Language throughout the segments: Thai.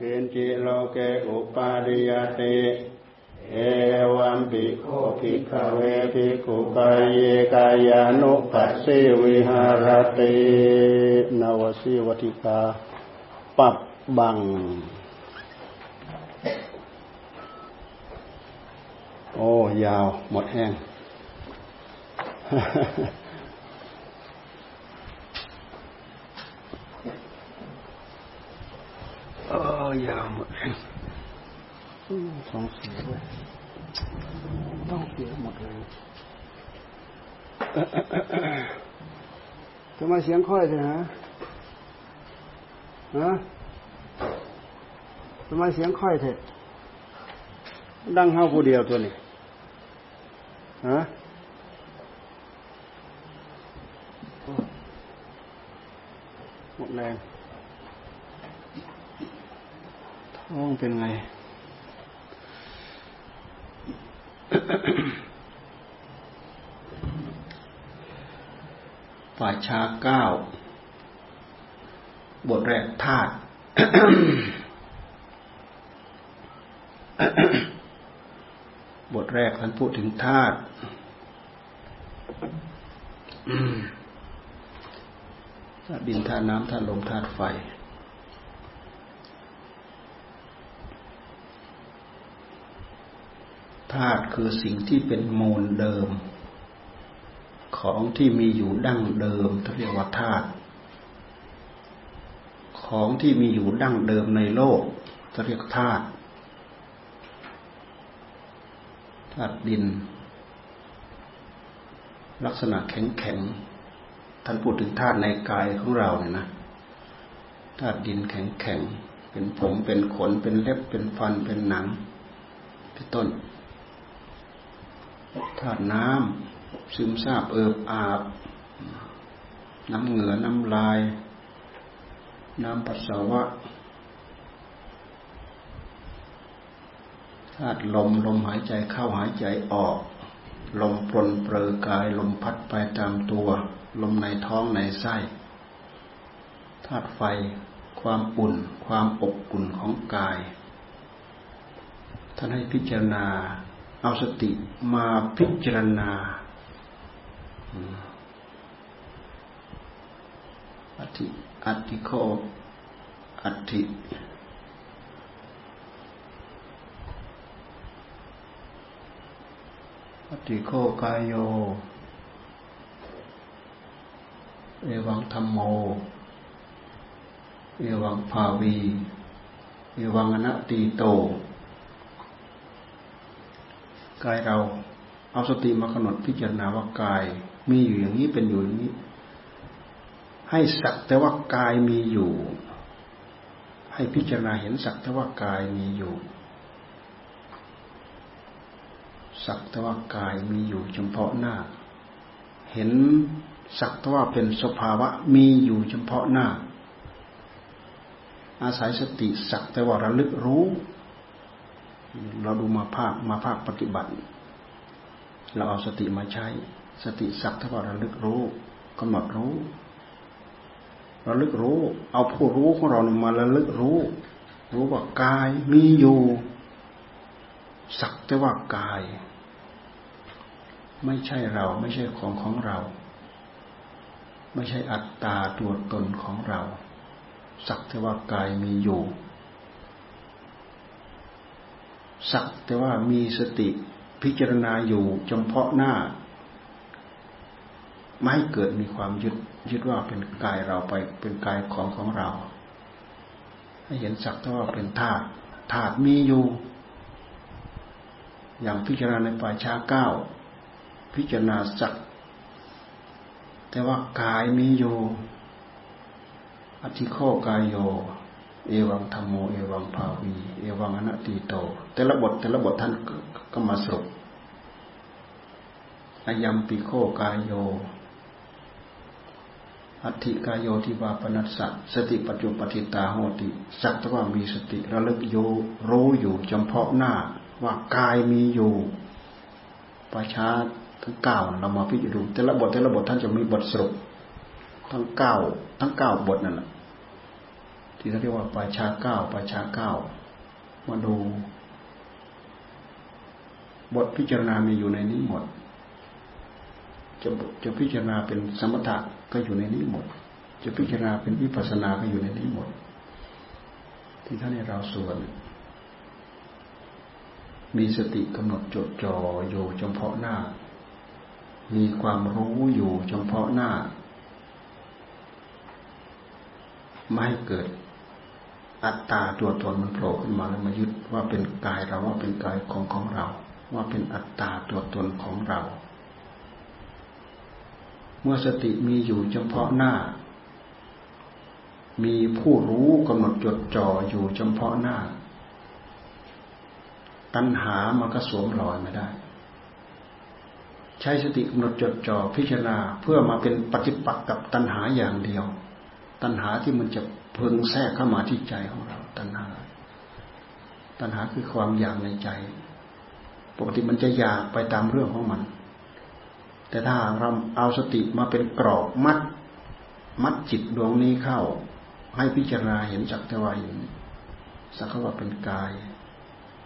กินจิโลเกอุปาริยติเอวัมปิโคภิกขเวภิกขุกายเยกายานุปัสสิวิหารตินวสีวติกาปับบัง โอ้ ยาว หมดแห้งโอ้ ยาวหมดสองเสียด้วยต้องเสียหมดเลยทำไมเสียงค่อยเลยฮะฮะทำไมเสียงค่อยเถอะดังเฮาผู้เดียวตัวนี้ฮะหมดแรงท้อง เป็นไง ป่าชาเก้า บทแรกธาตุบทแรกท่านพูดถึงธาตุธาตุดินธาตุน้ำธาตุลมธาตุไฟ ธาตุคือสิ่งที่เป็นมูลเดิม ของที่มีอยู่ดั้งเดิมเรียกว่าธาตุของที่มีอยู่ดั้งเดิมในโลกเรียกธาตุธาตุดิน ลักษณะแข็งแข็งท่านพูดถึงธาตุในกายของเราเนี่ยนะธาตุดินแข็งแข็งเป็นผมเป็นขนเป็นเล็บเป็นฟันเป็นหนัง เป็นต้น ธาตุน้ำซึมซาบเอิบอาบ น้ำเหงื่อน้ำลาย น้ำปัสสาวะธาตุลมลมหายใจเข้าหายใจออก ลมปลนเปลือกาย ลมพัดไปตามตัว ลมในท้องในไส้ธาตุไฟ ความอุ่น ความอบอุ่นของกายท่านให้พิจารณา เอาสติมาพิจารณาอัติอัติโคอัติอัติโคกายโย เอวังธรรมโม เอวังภาวี เอวังอนัตติโต กายเราเอาสติมากำหนดพิจารณาว่ากาย มีอยู่อย่างนี้เป็นอยู่อย่างนี้ ให้สักแต่ว่ากายมีอยู่ ให้พิจารณาเห็นสักแต่ว่ากายมีอยู่ สักแต่ว่ากายมีอยู่เฉพาะหน้า เห็นสักแต่ว่าเป็นสภาวะมีอยู่เฉพาะหน้า อาศัยสติสักแต่ว่าระลึกรู้ เราดูมาภาคมาภาคปฏิบัติ เราเอาสติมาใช้ สติสักเท่ากับระลึกรู้กำหนดรู้ระลึกรู้ เอาผู้รู้ของเรามาระลึกรู้ รู้ว่ากายมีอยู่ สักแต่ว่ากาย ไม่ใช่เราไม่ใช่ของของเรา ไม่ใช่อัตตาตัวตนของเรา สักแต่ว่ากายมีอยู่ สักแต่ว่ามีสติพิจารณาอยู่เฉพาะหน้า ไม่เกิดมีความยึดยึดว่าเป็นกายเราไปเป็นกายของของเรา ให้เห็นสักแต่ว่าเป็นธาตุธาตุมีอยู่ อย่างพิจารณาในป่าช้าเก้าพิจารณาสักแต่ว่ากายมีอยู่อธิโคกายโย เอวังธรรมโมเอวังภาวีเอวังอนัตติโต แต่ละบทแต่ละบทท่านก็มาสรุปอายัมปิโคกายโย อัติกายโยทิวาปนัสสะสติปัจจุปฏิตาโหติ สักตว่ามีสติระลึกโยรู้อยู่เฉพาะหน้าว่ากายมีอยู่ประชาทั้งเก้าเรามาพิจารณาแต่ละบทแต่ละบทท่านจะมีบทสรุป ทั้งเก้าทั้งเก้าบทนั่นแหละ ที่เขาเรียกว่าป่าชาเก้าป่าชาเก้ามาดู บทพิจารณามีอยู่ในนี้หมด จะจะพิจารณาเป็นสมถะก็อยู่ในนี้หมด จะพิจารณาเป็นวิปัสสนาก็อยู่ในนี้หมด ที่ท่านให้เราส่วนมีสติกำหนดจดจ่ออยู่เฉพาะหน้า มีความรู้อยู่เฉพาะหน้า ไม่เกิด อัตตาตัวตนมันโผล่ขึ้นมาแล้วมายึดว่าเป็นกายเราว่าเป็นกายของของเรา ว่าเป็นอัตตาตัวตนของเรา เมื่อสติมีอยู่เฉพาะหน้า มีผู้รู้กำหนดจดจ่ออยู่เฉพาะหน้า ตัณหามันก็สวมรอยไม่ได้ ใช้สติกำหนดจดจ่อพิจารณาเพื่อมาเป็นปฏิปักษ์กับตัณหาอย่างเดียว ตัณหาที่มันจะ พึงแทรกเข้ามาที่ใจของเรา ตัณหา ตัณหาคือความอยากในใจ ปกติมันจะอยากไปตามเรื่องของมัน แต่ถ้าเราเอาสติมาเป็นกรอบมัด มัดจิตดวงนี้เข้า ให้พิจารณาเห็นจักแต่ว่าอย่างสักว่าเป็นกาย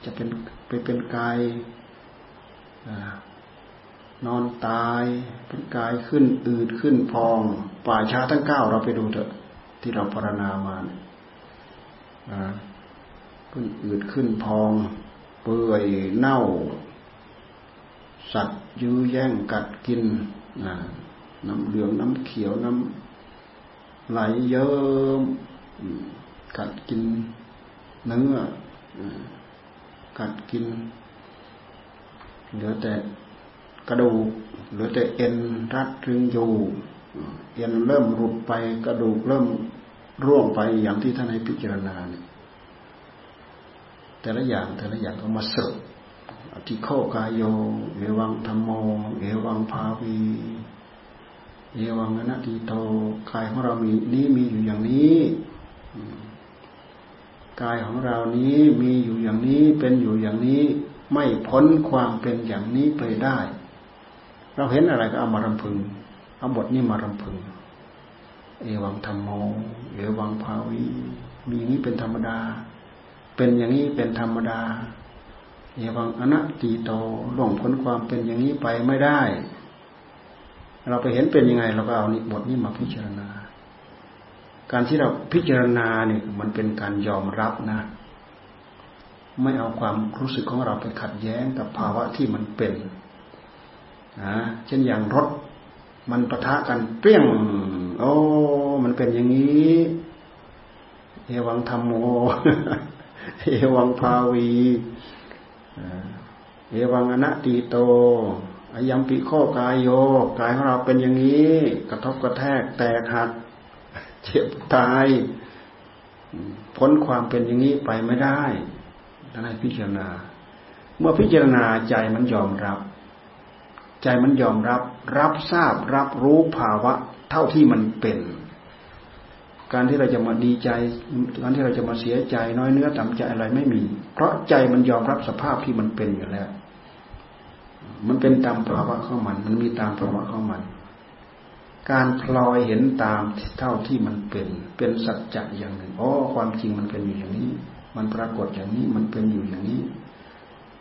จะเป็นไปเป็นกายนอนตาย เป็นกายขึ้นอืดขึ้นพอง ป่าช้าทั้งเก้าเราไปดูเถอะ ที่เราพารณามาเนี่ยขึ้นอืดขึ้นพอง เปื่อยเน่า สัตว์ยื้อแย่งกัดกินน้ำเหลืองน้ำเขียวน้ำไหลเยิ้มกัดกินเนื้อกัดกิน เหลือแต่กระดูกเหลือแต่เอ็นรัดรึงอยู่เอ็นเริ่มหลุดไปกระดูกเริ่ม ร่วงไปอย่างที่ท่านให้พิจารณาเนี่ยแต่ละอย่างแต่ละอย่างก็มาสรุปอธิโคกายโย เอวังธรรมโม เอวังภาวี เอวังอนัตติโตกายของเรามีนี้มีอยู่อย่างนี้กายของเรานี้มีอยู่อย่างนี้เป็นอยู่อย่างนี้ ไม่พ้นความเป็นอย่างนี้ไปได้ เราเห็นอะไรก็เอามารำพึงเอาบทนี้มารำพึง เอวังธรรมโม เอวังภาวีมีนี้เป็นธรรมดา เป็นอย่างนี้เป็นธรรมดา เอวังอนัตติโตหลงพ้นความเป็นอย่างนี้ไปไม่ได้ เราไปเห็นเป็นยังไง เราก็เอาบทนี้มาพิจารณา การที่เราพิจารณาเนี่ยมันเป็นการยอมรับนะ ไม่เอาความรู้สึกของเราไปขัดแย้งกับภาวะที่มันเป็นนะเช่นอย่างรถมันปะทะกันเปรี้ยง โอ้ มันเป็นอย่างนี้ เอวังธรรมโม เอวังภาวีเอวังอนัตติโตอายัมปิโคกายโย กายของเราเป็นอย่างนี้ กระทบกระแทกแตกหัก เจ็บตายพ้นความเป็นอย่างนี้ไปไม่ได้ท่านให้พิจารณา เมื่อพิจารณาใจมันยอมรับ ใจมันยอมรับ รับทราบรับรู้ภาวะ เท่าที่มันเป็น การที่เราจะมาดีใจ การที่เราจะมาเสียใจน้อยเนื้อต่ำใจอะไรไม่มี เพราะใจมันยอมรับสภาพที่มันเป็นอยู่แล้ว มันเป็นตามภาวะของมัน มันมีตามภาวะของมัน การพลอยเห็นตามเท่าที่มันเป็น เป็นสัจจะอย่างหนึ่งอ๋อความจริงมันเป็นอยู่อย่างนี้ มันปรากฏอย่างนี้มันเป็นอยู่อย่างนี้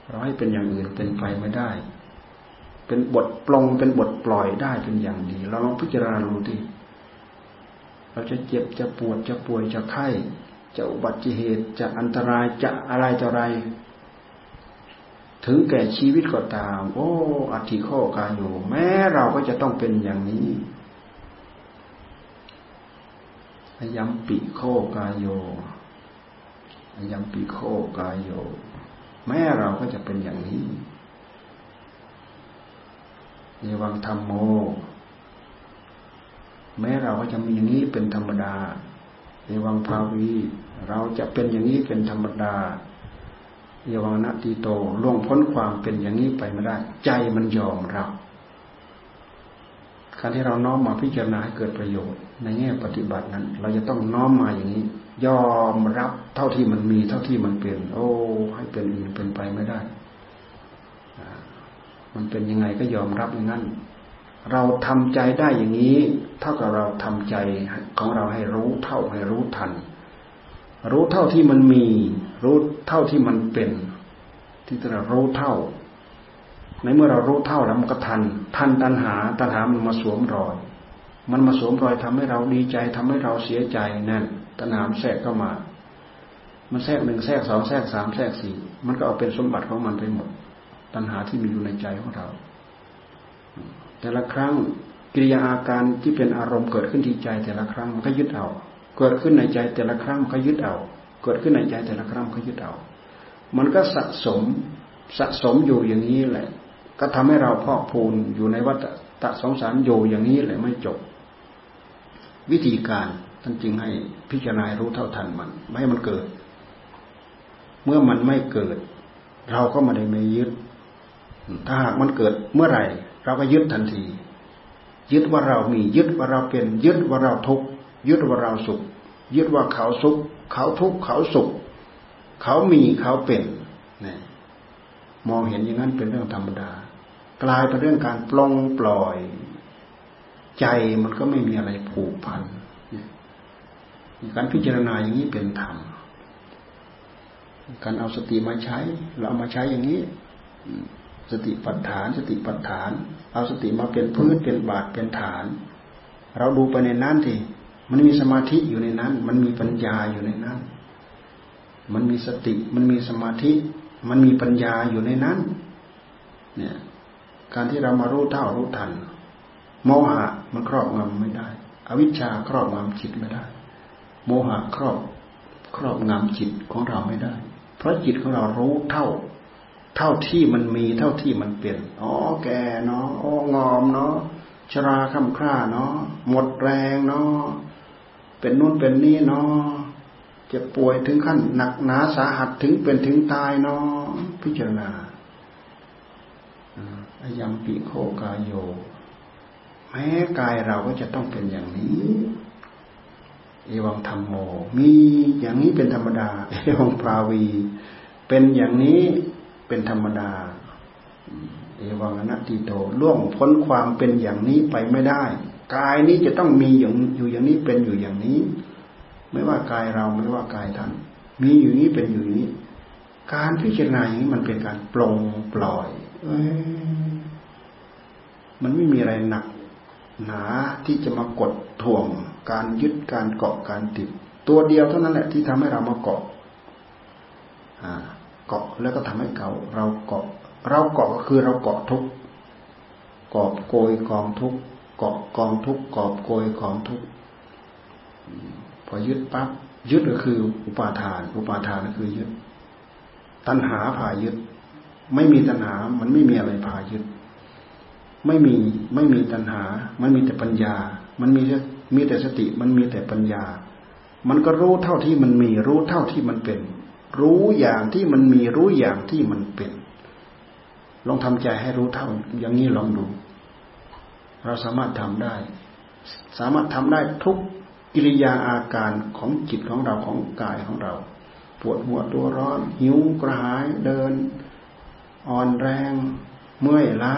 เราให้เป็นอย่างอื่นเป็นไปไม่ได้ เป็นบทปลงเป็นบทปล่อยได้เป็นอย่างดี เราลองพิจารณาดูดิเราจะเจ็บจะปวดจะป่วยจะไข้ จะอุบัติเหตุจะอันตรายจะอะไรต่ออะไร ถึงแก่ชีวิตก็ตาม โอ้อธิโคกายอยู่ แม้เราก็จะต้องเป็นอย่างนี้ยัมปิโคกายโยยัมปิโคกายโย แม้เราก็จะเป็นอย่างนี้ เยวังธรรมโม แม้เราก็จะมีอย่างนี้เป็นธรรมดาเยวังภาวี เราจะเป็นอย่างนี้เป็นธรรมดาเยวังนาตีโตล่วงพ้นความเป็นอย่างนี้ไปไม่ได้ ใจมันยอมเรับการที่เราน้อมมาพิจารณาให้เกิดประโยชน์ ในแง่ปฏิบัตินั้น เราจะต้องน้อมมาอย่างนี้ ยอมรับเท่าที่มันมีเท่าที่มันเป็น โอ้ ให้เป็นอื่นเป็นไปไม่ได้ มันเป็นยังไงก็ยอมรับอย่างนั้น เราทำใจได้อย่างนี้ เท่ากับเราทำใจของเราให้รู้เท่าให้รู้ทัน รู้เท่าที่มันมี รู้เท่าที่มันเป็น ที่เรารู้เท่า ในเมื่อเรารู้เท่าแล้วมันก็ทัน ทันตัณหาตัณหามันมาสวมรอย มันมาสวมรอยทำให้เราดีใจทำให้เราเสียใจนั่นตัณหาแทรกเข้ามา มันแทรกหนึ่งแทรกสองแทรกสามแทรกสี่มันก็เอาเป็นสมบัติของมันไปหมด ตัณหาที่มีอยู่ในใจของเรา แต่ละครั้งกิริยาอาการที่เป็นอารมณ์เกิดขึ้นที่ใจ แต่ละครั้งมันก็ยึดเอา เกิดขึ้นในใจแต่ละครั้งมันก็ยึดเอา เกิดขึ้นในใจแต่ละครั้งมันก็ยึดเอา มันก็สะสมสะสมอยู่อย่างนี้แหละ ก็ทำให้เราพอกพูนอยู่ในวัฏฏะสงสารอยู่อย่างนี้แหละไม่จบ วิธีการท่านจึงให้พิจารณารู้เท่าทันมัน ไม่ให้มันเกิด เมื่อมันไม่เกิด เราก็ไม่ได้ไม่ยึด ถ้าหากมันเกิดเมื่อไหร่ เราก็ยึดทันที ยึดว่าเรามียึดว่าเราเป็น ยึดว่าเราทุกยึดว่าเราสุข ยึดว่าเขาสุข เขาทุกเขาสุข เขามีเขาเป็นนี่มองเห็นอย่างนั้นเป็นเรื่องธรรมดา กลายเป็นเรื่องการปลงปล่อย ใจมันก็ไม่มีอะไรผูกพันการพิจารณาอย่างนี้เป็นธรรมการเอาสติมาใช้ เราเอามาใช้อย่างนี้ สติปัฏฐาน สติปัฏฐาน เอาสติมาเป็นพื้นเป็นบาทเป็นฐาน เราดูไปในนั้นทีมันมีสมาธิอยู่ในนั้น มันมีปัญญาอยู่ในนั้น มันมีสติ มันมีสมาธิ มันมีปัญญาอยู่ในนั้น เนี่ย การที่เรามารู้เท่ารู้ทัน โมหะมันครอบงำไม่ได้ อวิชชาครอบงำจิตไม่ได้ โมหะครอบครอบงำจิตของเราไม่ได้ เพราะจิตของเรารู้เท่า เท่าที่มันมีเท่าที่มันเป็นอ๋อแก่เนาะอ๋องอมเนาะชราค่ำคร่าเนาะหมดแรงเนาะเป็นนู่นเป็นนี่เนาะจะป่วยถึงขั้นหนักหนาสาหัสถึงเป็นถึงตายเนาะพิจารณาอายังปิโคกายโย แม้กายเราก็จะต้องเป็นอย่างนี้เอวังธรรมโม มีอย่างนี้เป็นธรรมดา เอวังปราวี เป็นอย่างนี้ เป็นธรรมดา เอวังอนัตติโตล่วงพ้นความเป็นอย่างนี้ไปไม่ได้ กายนี้จะต้องมีอย่างอยู่อย่างนี้เป็นอยู่อย่างนี้ ไม่ว่ากายเราไม่ว่ากายท่านมีอยู่นี้เป็นอยู่นี้ การพิจารณาอย่างนี้มันเป็นการปลงปล่อยเอมันไม่มีอะไรหนัก หนาที่จะมากดถ่วง การยึดการเกาะการติด ตัวเดียวเท่านั้นแหละที่ทำให้เรามาเกาะอ่า เกาะแล้วก็ทำให้เก่า เราเกาะ เราเกาะก็คือเราเกาะทุกกอบโกยกองทุกเกาะกองทุกกอบโกยกองทุกพอยึดปั๊บยึดก็คืออุปาทาน อุปาทานก็คือยึด ตัณหาพายึด ไม่มีตัณหา มันไม่มีอะไรพายึด ไม่มีไม่มีตัณหา มันมีแต่ปัญญา มันมีมีแต่สติ มันมีแต่ปัญญา มันก็รู้เท่าที่มันมีรู้เท่าที่มันเป็น รู้อย่างที่มันมีรู้อย่างที่มันเป็น ลองทำใจให้รู้เท่า อย่างนี้ลองดู เราสามารถทำได้ สามารถทำได้ทุกกิริยาอาการของจิตของเราของกายของเรา ปวดหัวตัวร้อน หิวกระหายเดิน อ่อนแรง เมื่อยล้า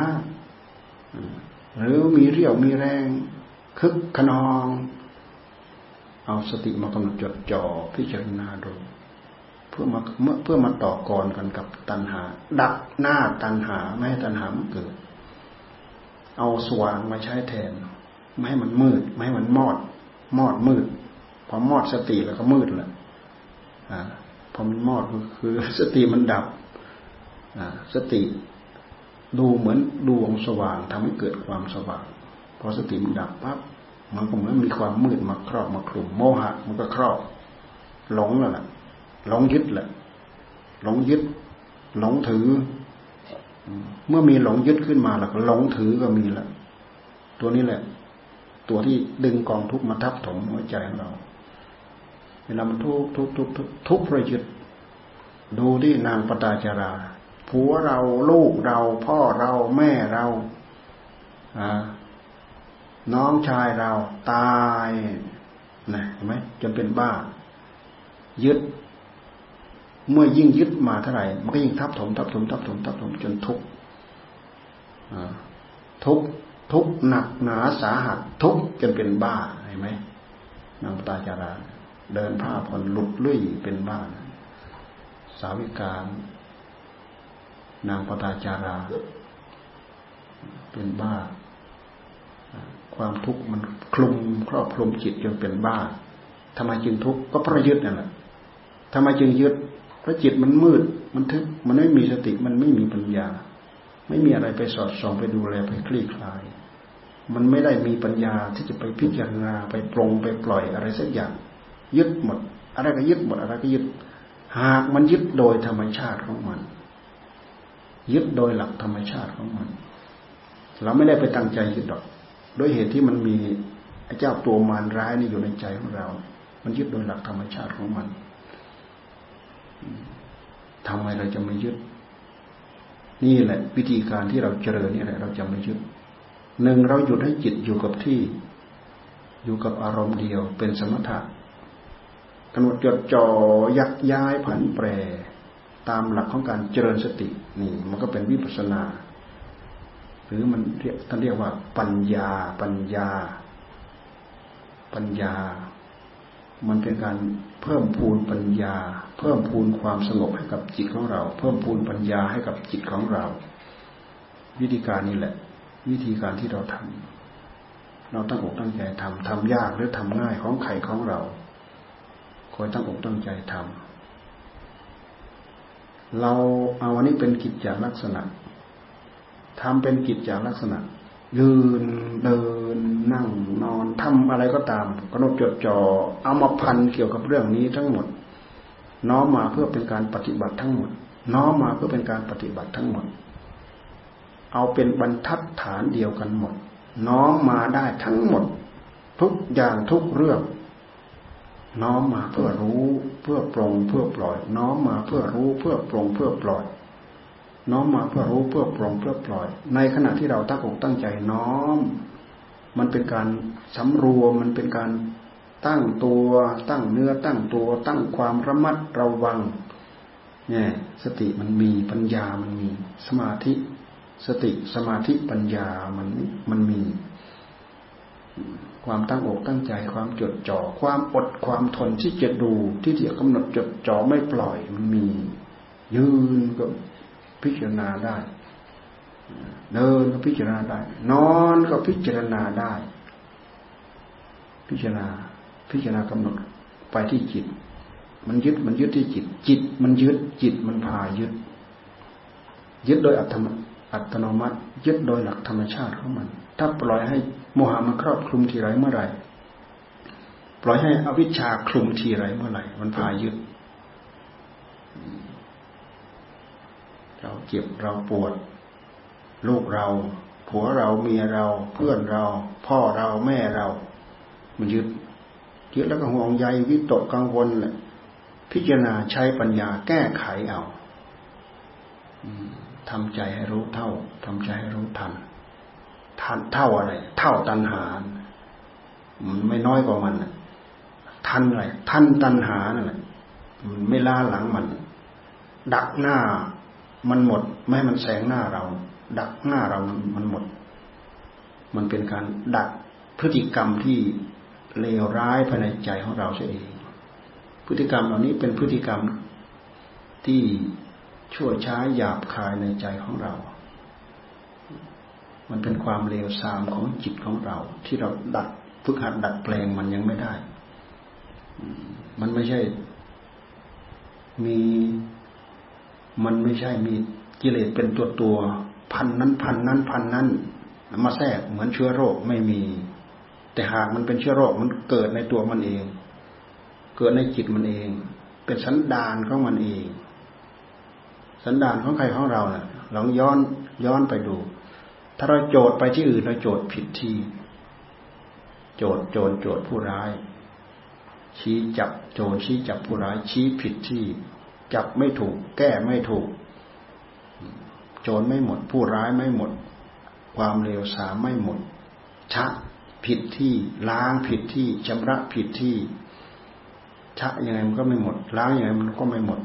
หรือมีเรี่ยวมีแรง คึกขนอง เอาสติมากำหนดจดจ่อพิจารณาดู เพื่อมาเพื่อมาต่อกรกันกับตัณหา ดักหน้าตัณหาไม่ให้ตัณหามันเกิด เอาสว่างมาใช้แทน ไม่ให้มันมืด ไม่ให้มันมอด มอดมืด พอมอดสติแล้วก็มืดแหละอ่าพอมันมอดก็คือสติมันดับอ่าสติดูเหมือนดวงสว่างทำให้เกิดความสว่าง พอสติมันดับปั๊บมันก็เหมือนมีความมืดมาครอบมาคลุมโมหะ มันก็ครอบหลงแล้วล่ะ หลงยึดแหละ หลงยึด หลงถือ เมื่อมีหลงยึดขึ้นมาแล้วก็หลงถือก็มีแล้วตัวนี้แหละ ตัวที่ดึงกองทุกมาทับถมหัวใจของเราเวลามันทุกทุกทุกทุกทุกเพระยึดดูที่นางปตาจาราผัวเราลูกเรา พ่อเราแม่เราน้องชายเรา ตายนะเห็นไหมจนเป็นบ้า ยึด เมื่อยิ่งยึดมาเท่าไหร่มันก็ยิ่งทับถมทับถมทับถมทับถมจนทุกทุกทุกหนักหนาสาหัสทุกจนเป็นบ้าเห็นไหมนางตาจาราเดินผ้าผ่อนหลุดลุ่ยเป็นบ้านสาวิการ นางปตาจารา เป็นบ้า ความทุกข์มันคลุมครอบคลุมจิตจนเป็นบ้าทำไมจึงทุกข์ก็เพราะยึดนั่นแหละทำไมจึงยึด เพราะจิตมันมืด มันทึบมันไม่มีสติมันไม่มีปัญญา ไม่มีอะไรไปสอดส่องไปดูแลไปคลี่คลาย มันไม่ได้มีปัญญาที่จะไปพิจารณาไปปรงไปปล่อยอะไรสักอย่าง ยึดหมด อะไรก็ยึดหมดอะไรก็ยึด หากมันยึดโดยธรรมชาติของมัน ยึดโดยหลักธรรมชาติของมัน เราไม่ได้ไปตั้งใจยึดดอกด้วยเหตุที่มันมีไอ้เจ้าตัวมารร้ายนี่อยู่ในใจของเรา มันยึดโดยหลักธรรมชาติของมัน ทำไมเราจะไม่ยึด นี่แหละ วิธีการที่เราเจริญนี่แหละ เราจะไม่ยึดหนึ่งเราหยุดให้จิตอยู่กับที่ อยู่กับอารมณ์เดียว เป็นสมถะกำหนดจดจ่อยักย้ายผันแปร ตามหลักของการเจริญสติ นี่ มันก็เป็นวิปัสนา หรือมันเรียกท่านเรียกว่า ปัญญา ปัญญา ปัญญา มันเป็นการเพิ่มพูนปัญญา เพิ่มพูนความสงบให้กับจิตของเรา เพิ่มพูนปัญญาให้กับจิตของเรา วิธีการนี้แหละ วิธีการที่เราทำเราตั้งอกตั้งใจทำทำยากหรือทำง่ายของใครของเราคอยตั้งอกตั้งใจทำเราเอาวันนี้เป็นกิจจาลักษณะทำเป็นกิจจาลักษณะ ยืนเดินนั่งนอนทำอะไรก็ตามกำหนดจดจ่อเอามาพันเกี่ยวกับเรื่องนี้ทั้งหมด น้อมมาเพื่อเป็นการปฏิบัติทั้งหมด น้อมมาเพื่อเป็นการปฏิบัติทั้งหมด เอาเป็นบรรทัดฐานเดียวกันหมด น้อมมาได้ทั้งหมด ทุกอย่างทุกเรื่อง น้อมมาเพื่อรู้เพื่อปรงเพื่อปล่อย น้อมมาเพื่อรู้เพื่อปรงเพื่อปล่อย น้อมมาเพื่อรู้เพื่อปรงเพื่อปล่อย ในขณะที่เราตั้งอกตั้งใจน้อม มันเป็นการสำรวมมันเป็นการตั้งตัว ตั้งเนื้อตั้งตัว ตั้งความระมัดระวังเนี่ยสติมันมีปัญญามันมี สมาธิ สติสมาธิปัญญามันมันมี ความตั้งอกตั้งใจความจดจ่อความอดความทนที่จะดูที่จะกำหนดจดจ่อไม่ปล่อยมันมี ยืนก็ พิจารณาได้ เดินก็พิจารณาได้ นอนก็พิจารณาได้ พิจารณา พิจารณากำหนดไปที่จิต มันยึดมันยึดที่จิต จิต มันยึดจิตมันพายึด ยึดโดยอัตอัตโนมัติ ยึดโดยหลักธรรมชาติของมัน ถ้าปล่อยให้โมหะมันครอบคลุมทีไรเมื่อไหร่ปล่อยให้อวิชชาคลุมทีไรเมื่อไหร่ มันพายึด เจ็บเราปวด ลูกเราผัวเราเมียเราเพื่อนเรา พ่อเราแม่เรา มันยึดยึดแล้วก็ห่วงใยวิตกกังวลแหละพิจารณาใช้ปัญญาแก้ไขเอาทำใจให้รู้เท่าทำใจให้รู้ทันทันเท่าอะไร เท่าตัณหา มันไม่น้อยกว่ามันทันอะไรทันตัณหานั่นแหละมันไม่ล่าหลังมัน ดักหน้า มันหมดไม่ให้มันแสงหน้าเรา ดักหน้าเรามันหมด มันเป็นการดักพฤติกรรมที่เลวร้ายภายในใจของเราเอง พฤติกรรมเหล่านี้เป็นพฤติกรรมที่ชั่วช้าหยาบคายในใจของเรา มันเป็นความเลวทรามของจิตของเรา ที่เราดัดฝึกหัดดัดแปลงมันยังไม่ได้ มันไม่ใช่ มี มันไม่ใช่มีกิเลสเป็นตัวตัวพันนั้นพันนั้นพันนั้น มาแทรกเหมือนเชื้อโรคไม่มี แต่หากมันเป็นเชื้อโรคมันเกิดในตัวมันเอง เกิดในจิตมันเอง เป็นสันดานของมันเอง สันดานของใครของเราเนะ่ยลองย้อนย้อนไปดู ถ้าเราโจดไปที่อื่นเราโจดผิดที่ โจดโจรโจดผู้ร้าย ชี้จับโจรชี้จับผู้ร้ายชี้ผิดที่ จับไม่ถูก แก้ไม่ถูก โจรไม่หมด ผู้ร้ายไม่หมด ความเลวสามไม่หมดชะผิดที่ล้างผิดที่ชำระผิดที่ชะยังไงมันก็ไม่หมด ล้างยังไงมันก็ไม่หมด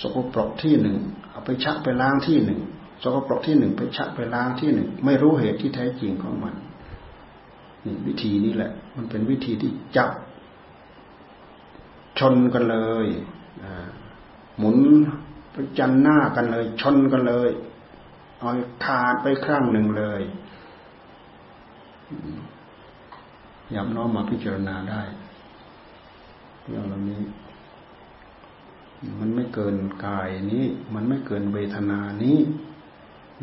สกปรกที่หนึ่งเอาไปชะไปล้างที่หนึ่งสกปรกที่หนึ่งไปชะไปล้างที่หนึ่งไม่รู้เหตุที่แท้จริงของมันนี่วิธีนี้แหละ มันเป็นวิธีที่จับ ชนกันเลยหมุนไปจันหน้ากันเลย ชนกันเลยเอาขาดไปครั้งหนึ่งเลยยำน้อมมาพิจารณาได้เรื่องเหล่านี้ มันไม่เกินกายนี้ มันไม่เกินเวทนานี้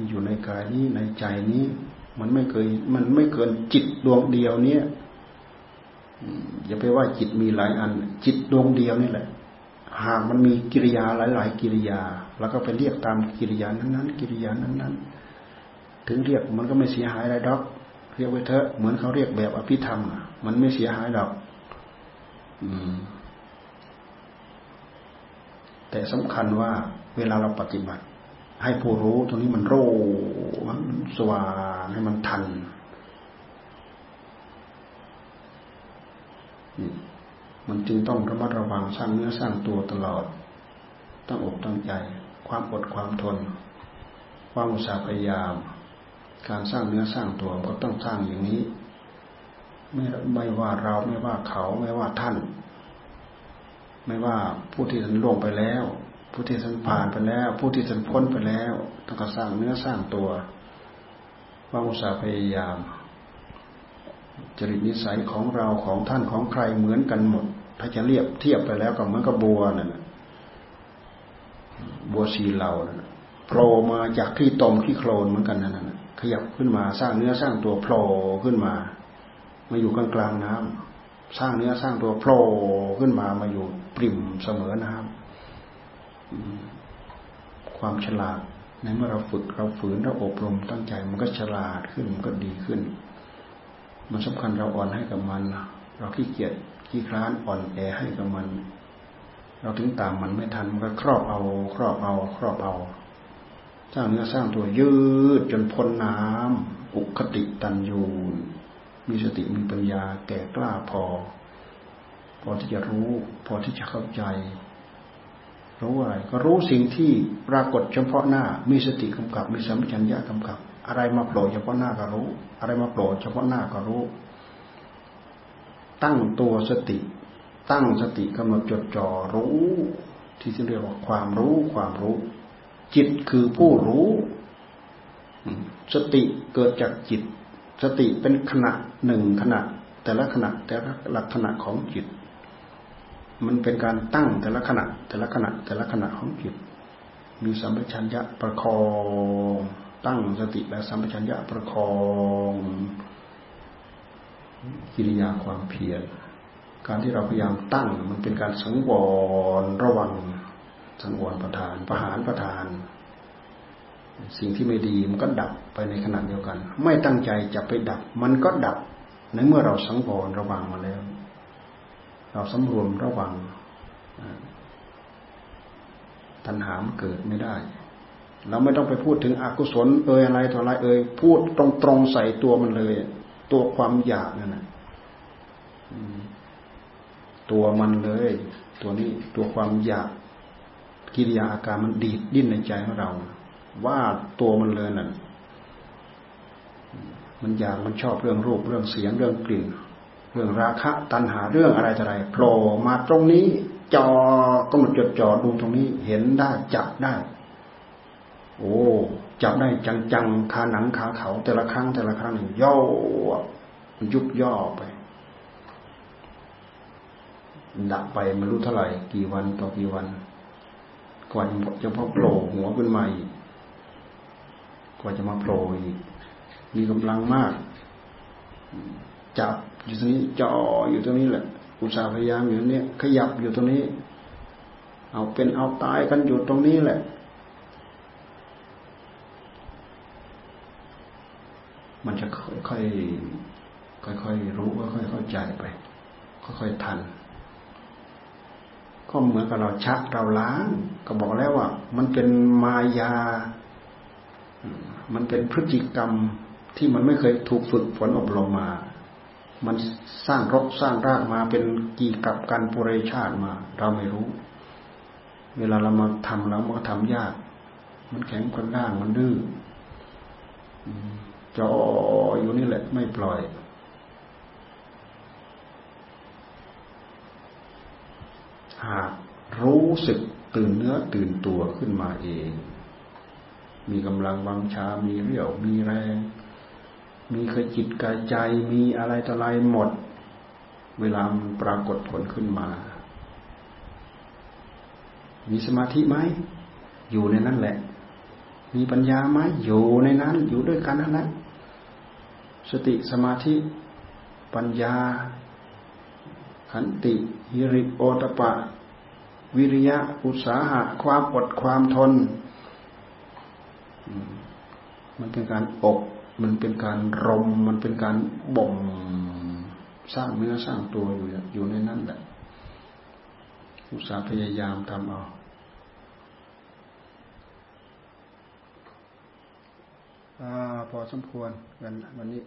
อยู่ในกายนี้ในใจนี้ มันไม่เคย มันไม่เกินจิตดวงเดียวเนี้ย อย่าไปว่าจิตมีหลายอัน จิตดวงเดียวนี่แหละ หากมันมีกิริยาหลาย ๆ กิริยา แล้วก็ไปเรียกตามกิริยานั้นๆ กิริยานั้นๆ ถึงเรียกมันก็ไม่เสียหายอะไรดอก เรียกไว้เถอะเหมือนเขาเรียกแบบอภิธรรมมันไม่เสียหายดอก อืม แต่สำคัญว่าเวลาเราปฏิบัติ ให้ผู้รู้ตรงนี้มันโรมันสว่างให้มันทัน มันจึงต้องระมัดระวังสร้างเนื้อสร้างตัวตลอดต้องอกตั้งใจ ความอดความทน ความอุตสาห์พยายาม การสร้างเนื้อสร้างตัวก็ต้องสร้างอย่างนี้ ไม่ไม่ว่าเราไม่ว่าเขาไม่ว่าท่าน ไม่ว่าผู้ที่ท่านล่วงไปแล้ว ผู้ที่ท่านผ่านไปแล้ว ผู้ที่ท่านพ้นไปแล้ว ต้องการสร้างเนื้อสร้างตัว คว่าอุตสาห์พยายาม จริตนิสัยของเราของท่านของใครเหมือนกันหมด ถ้าจะเรียบเทียบไปแล้วก็เหมือนกับบัวนั่นบัวสีเหล่านั่นโผล่มาจากที่ตมที่โคลนเหมือนกันนั่นนะขยับขึ้นมาสร้างเนื้อสร้างตัวโผล่ขึ้นมา มาอยู่กลางกลางน้ำสร้างเนื้อสร้างตัวโผล่ขึ้นมามาอยู่ปริ่มเสมอน้ำความฉลาดในเมื่อเราฝึกเราฝืนเราอบรมตั้งใจมันก็ฉลาดขึ้นมันก็ดีขึ้น มันสำคัญเราอ่อนให้กับมัน เราขี้เกียจขี้คร้านอ่อนแอให้กับมัน เราถึงตามมันไม่ทันมันก็ครอบเอา ครอบเอา ครอบเอาสร้างเนื้อสร้างตัวยืดจนพ้นน้ำอุคติตันยูนมีสติมีปัญญาแก่กล้าพอ พอที่จะรู้ พอที่จะเข้าใจ รู้อะไรก็รู้สิ่งที่ปรากฏเฉพาะหน้า มีสติกำกับ มีสัมผัสัญญากำกับ อะไรมาโผล่เฉพาะหน้าก็รู้ อะไรมาโผล่เฉพาะหน้าก็รู้ ตั้งตัวสติ ตั้งสติกำหนดจดจ่อรู้ ที่เรียกว่าความรู้ความรู้ จิตคือผู้รู้สติเกิดจากจิต สติเป็นขณะหนึ่งขณะ แต่ละขณะแต่ละลักษณะของจิต มันเป็นการตั้งแต่ละขณะ แต่ละขณะแต่ละขณะของจิต มีสัมปชัญญะประคอง ตั้งสติและสัมปชัญญะประคองกิริยาความเพียรการที่เราพยายามตั้งมันเป็นการสังวรระวัง สังวรประทานประหารประทาน สิ่งที่ไม่ดีมันก็ดับไปในขณะเดียวกัน ไม่ตั้งใจจะไปดับ มันก็ดับในเมื่อเราสังวรระวังมาแล้ว เราสำรวมระวัง ตัณหามเกิดไม่ได้ เราไม่ต้องไปพูดถึงอกุศลเอ่ยอะไรต่ออะไรเอ่ยพูดตรงๆใส่ตัวมันเลย ตัวความอยากนั่นนะตัวมันเลย ตัวนี้ตัวความอยากกิริยาอาการมันดีดดิ้นในใจของเรา ว่าตัวมันเลยนั่นมันอยากมันชอบเรื่องรูปเรื่องเสียงเรื่องกลิ่น เรื่องราคะ ตัณหาเรื่องอะไรอะไรโผล่มาตรงนี้จอกำหนดจดจ่อดูตรงนี้ เห็นได้จับได้ โอ้จับได้จังๆคาหนังคาเขา แต่ละครั้งแต่ละครั้งย่อมันยุบย่อไปดับไปไม่รู้เท่าไหร่ กี่วันต่อกี่วัน กว่าจะพอโผล่หัวขึ้นมาอีกกว่าจะมาโผล่อีกมีกำลังมาก จับอยู่ตรงนี้จ่ออยู่ตรงนี้แหละอุตสาห์พยายามอยู่นี้ขยับอยู่ตรงนี้ เอาเป็นเอาตายกันอยู่ตรงนี้แหละ มันจะค่อยๆค่อยๆรู้ค่อยๆเข้าใจไปค่อยๆทันก็เหมือนกับเราชักเราล้าง ก็บอกแล้วว่า มันเป็นมายา มันเป็นพฤติกรรมที่มันไม่เคยถูกฝึกฝนอบรมมา มันสร้างรกสร้างรากมาเป็นกี่กับการปุเรชาติมา เราไม่รู้ เวลาเรามาทำแล้วมันก็ทำยาก มันแข็งกระด้างมันดื้อ จ่ออยู่นี่แหละไม่ปล่อย หากรู้สึกตื่นเนื้อตื่นตัวขึ้นมาเอง มีกำลังบังชา มีเรี่ยว มีแรง มีขจิตกายใจ มีอะไรต่ออะไรหมด เวลาปรากฏผลขึ้นมา มีสมาธิไหม อยู่ในนั้นแหละ มีปัญญาไหมอยู่ในนั้น อยู่ด้วยกันนั้นแหละ สติสมาธิ ปัญญา ขันติฮิริโอตปะ วิริยะ อุตสาหะ ความอดความทน มันเป็นการอบมันเป็นการรม มันเป็นการบ่มสร้างเนื้อสร้างตัวอยู่อยู่ในนั้นแหละอุตสาห์พยายามทำเอา อพอสมควรกันวันนี้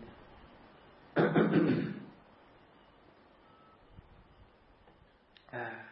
อ่า